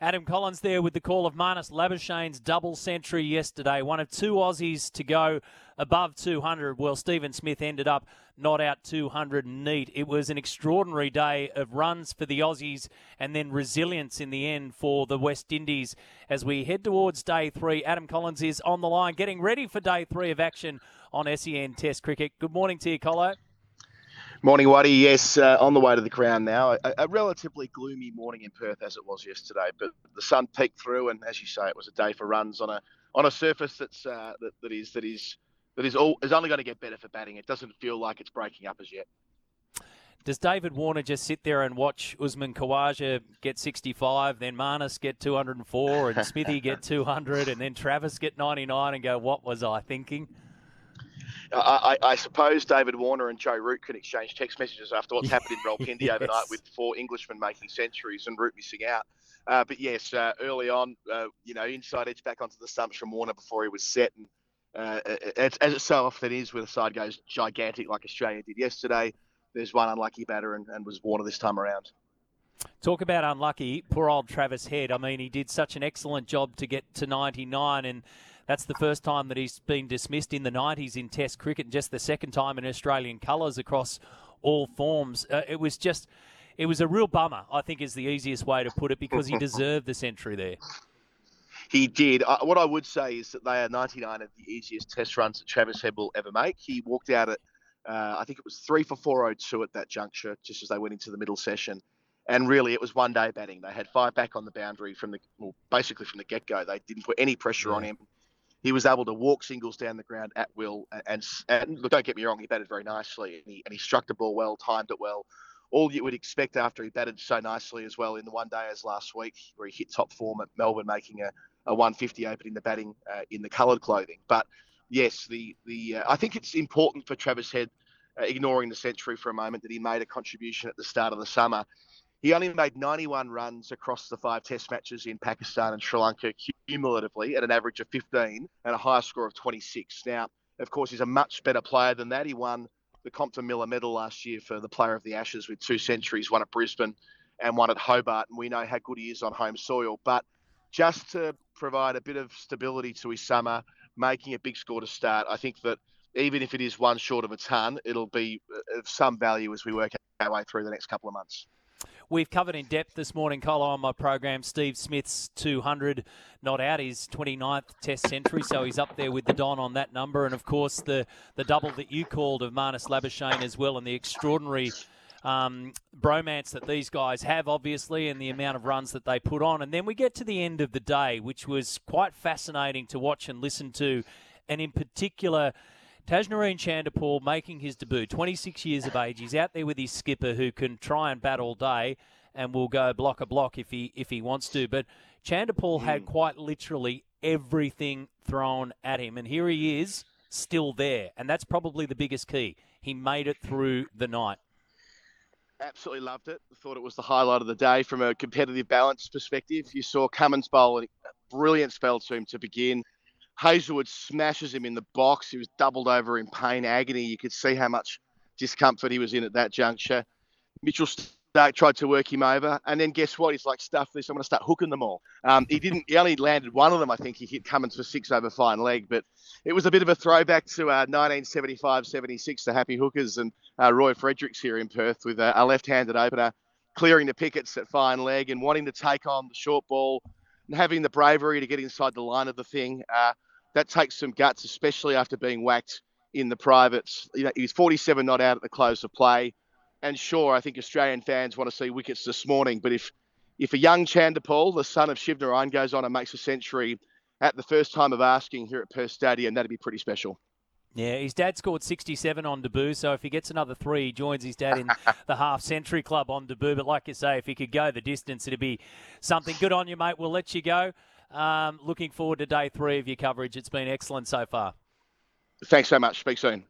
Adam Collins there with the call of Marnus Labuschagne's double century yesterday. One of two Aussies to go above 200. Well, Stephen Smith ended up not out 200 neat. It was an extraordinary day of runs for the Aussies and then resilience in the end for the West Indies as we head towards day three. Adam Collins is on the line getting ready for day three of action on SEN Test Cricket. Good morning to you, Colo. Morning, Waddy. Yes, uh, on the way to the Crown now. A, a, relatively gloomy morning in Perth as it was yesterday, but the sun peeked through, and as you say, it was a day for runs on a on a surface that's uh, that, that is that is that is all is only going to get better for batting. It doesn't feel like it's breaking up as yet. Does David Warner just sit there and watch Usman Khawaja get 65, then Marnus get 204, and Smithy get 200, and then Travis get 99, and go, "What was I thinking?" I, I, suppose David Warner and Joe Root can exchange text messages after what's happened in Rawalpindi yes. overnight with four Englishmen making centuries and Root missing out. Uh, but yes, uh, early on, uh, you know, inside edge back onto the stumps from Warner before he was set. And uh, as, as it so often is when a side goes gigantic like Australia did yesterday, there's one unlucky batter and, and was Warner this time around. Talk about unlucky. Poor old Travis Head. I mean, he did such an excellent job to get to 99 and that's the first time that he's been dismissed in the 90s in Test cricket, and just the second time in Australian colours across all forms. Uh, it was just, it was a real bummer, I think is the easiest way to put it, because he deserved the century there. He did. Uh, what I would say is that they are 99 of the easiest test runs that Travis Head will ever make. He walked out at, uh, I think it was three for 402 at that juncture, just as they went into the middle session. And really, it was one day batting. They had five back on the boundary from the, well, basically from the get go. They didn't put any pressure on him he was able to walk singles down the ground at will. And, and, look, don't get me wrong, he batted very nicely and he, and he struck the ball well, timed it well. All you would expect after he batted so nicely as well in the one day as last week, where he hit top form at Melbourne, making a, a 150 opening the batting uh, in the coloured clothing. But yes, the the uh, I think it's important for Travis Head, uh, ignoring the century for a moment, that he made a contribution at the start of the summer he only made 91 runs across the five test matches in Pakistan and Sri Lanka cumulatively at an average of 15 and a high score of 26. Now, of course, he's a much better player than that. He won the Compton Miller medal last year for the player of the Ashes with two centuries, one at Brisbane and one at Hobart. And we know how good he is on home soil. But just to provide a bit of stability to his summer, making a big score to start, I think that even if it is one short of a ton, it'll be of some value as we work our way through the next couple of months. We've covered in depth this morning, Colo, on my program, Steve Smith's 200 not out, his 29th Test century, so he's up there with the Don on that number. And of course, the, the double that you called of Marnus Labuschagne as well, and the extraordinary um, bromance that these guys have, obviously, and the amount of runs that they put on. And then we get to the end of the day, which was quite fascinating to watch and listen to, and in particular, Tagenarine Chanderpaul making his debut, 26 years of age. He's out there with his skipper who can try and bat all day and will go block a block if he if he wants to. But Chanderpaul mm. had quite literally everything thrown at him, and here he is still there, and that's probably the biggest key. He made it through the night. Absolutely loved it. Thought it was the highlight of the day from a competitive balance perspective. You saw Cummins bowl a brilliant spell to him to begin. Hazlewood smashes him in the box. He was doubled over in pain, agony. You could see how much discomfort he was in at that juncture. Mitchell Starc tried to work him over, and then guess what? He's like, "Stuff this! I'm going to start hooking them all." Um, he didn't. He only landed one of them. I think he hit Cummins for six over fine leg, but it was a bit of a throwback to uh, 1975-76, the Happy Hookers and uh, Roy Fredericks here in Perth with a, a left-handed opener clearing the pickets at fine leg and wanting to take on the short ball and having the bravery to get inside the line of the thing. Uh, that takes some guts, especially after being whacked in the privates. You know, he was 47 not out at the close of play. And sure, I think Australian fans want to see wickets this morning. But if if a young Chanderpaul, the son of Shivnarine, goes on and makes a century at the first time of asking here at Perth Stadium, that'd be pretty special. Yeah, his dad scored 67 on debut, so if he gets another three, he joins his dad in the half century club on debut. But like you say, if he could go the distance, it'd be something. Good on you, mate. We'll let you go. Um, looking forward to day three of your coverage. It's been excellent so far. Thanks so much. Speak soon.